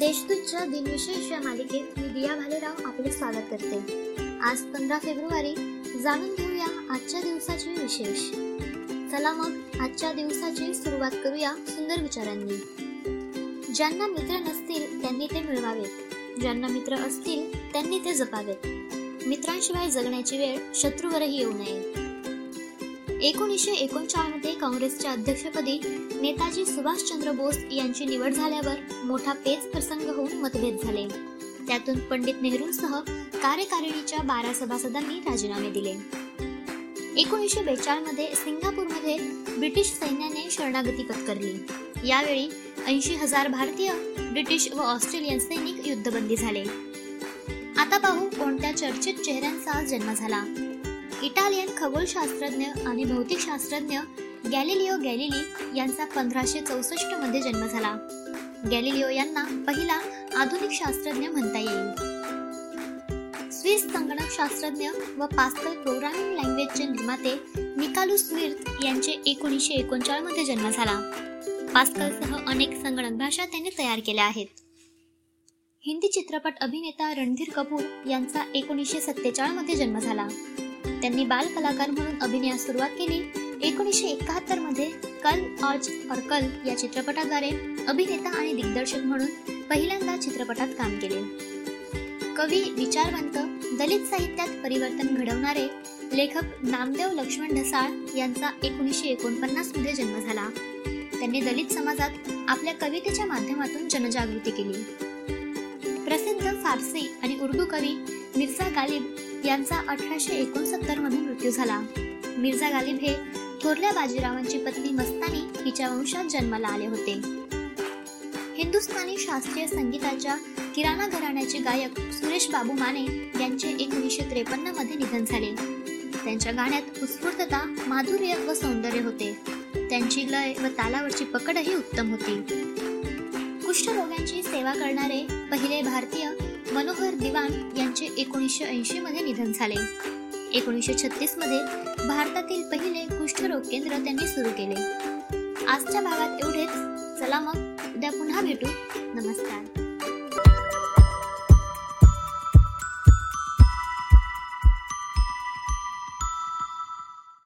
दिनविशेष या मालिकेत मी दिया भालेराव आपले स्वागत करते. आज पंधरा फेब्रुवारी जाणून घेऊया आजच्या दिवसाचे विशेष. चला मग आजच्या दिवसाची सुरुवात करूया सुंदर विचारांनी. ज्यांना मित्र नसतील त्यांनी ते मिळवावेत. ज्यांना मित्र असतील त्यांनी ते जपावेत. मित्रांशिवाय जगण्याची वेळ शत्रूवरही येऊ नये. एकोणीसशे एकोणचाळीसमध्ये काँग्रेसच्या अध्यक्षपदी नेताजी सुभाषचंद्र बोस यांची निवड झाल्यावर मोठा पेच प्रसंग होऊन मतभेद झाले. त्यातून पंडित नेहरूंसह कार्यकारिणीच्या बारा सभासदांनी राजीनामे दिले. एकोणीसशे बेचाळमध्ये सिंगापूरमध्ये ब्रिटिश सैन्याने शरणागती पत्करली. यावेळी ऐंशी हजार भारतीय ब्रिटिश व ऑस्ट्रेलियन सैनिक युद्धबंदी झाले. आता पाहू कोणत्या चर्चित चेहऱ्यांचा जन्म झाला. इटालियन खगोलशास्त्रज्ञ आणि भौतिकशास्त्रज्ञ गॅलिलिओ गॅलिली यांचा पंधराशे चौसष्टमध्ये जन्म झाला. गॅलिलिओ यांना पहिला आधुनिक शास्त्रज्ञ म्हणता येईल. स्विस संगणक शास्त्रज्ञ व पास्कल प्रोग्रामिंग लँग्वेजचे निर्माते निकालुस स्मिर्थ यांचे एकोणीसशे एकोणचाळमध्ये जन्म झाला. पास्कलसह अनेक संगणक भाषा त्यांनी तयार केल्या आहेत. हिंदी चित्रपट अभिनेता रणधीर कपूर यांचा एकोणीसशे सत्तेचाळीसमध्ये जन्म झाला. त्यांनी बाल कलाकार म्हणून अभिनयास सुरुवात केली. एकोणीसशे एकाहत्तरमध्ये कल आज और कल या चित्रपटाद्वारे अभिनेता आणि दिग्दर्शक म्हणून पहिल्यांदा चित्रपटात काम केले. कवी विचारवंत दलित साहित्यात परिवर्तन घडवणारे लेखक नामदेव लक्ष्मण ढसाळ यांचा एकोणीसशे एकोणपन्नासमध्ये जन्म झाला. त्यांनी दलित समाजात आपल्या कवितेच्या माध्यमातून जनजागृती केली. प्रसिद्ध फारसी आणि उर्दू कवी मिर्झा गालिब यांचा अठराशे एकोणसत्तरमध्ये मृत्यू झाला. मिर्झा गालिब हे थोरल्या बाजीरावांची पत्नी मस्तानी हिच्या वंशात जन्माला आले होते. हिंदुस्थानी शास्त्रीय संगीताच्या किराणा घराण्याचे गायक सुरेश बाबू माने यांचे एकोणीसशे त्रेपन्नमध्ये निधन झाले. त्यांच्या गाण्यात उत्स्फूर्तता माधुर्य व सौंदर्य होते. त्यांची लय व तालावरची पकडही उत्तम होती. कुष्ठरोग्यांची सेवा करणारे पहिले भारतीय मनोहर दिवान यांचे एकोणीसशे ऐंशी मध्ये निधन झाले. एकोणीसशे छत्तीसमध्ये भारतातील पहिले कुष्ठरोग केंद्र त्यांनी सुरू केले. आजच्या भागात एवढेच. चला मग उद्या पुन्हा भेटू. नमस्कार.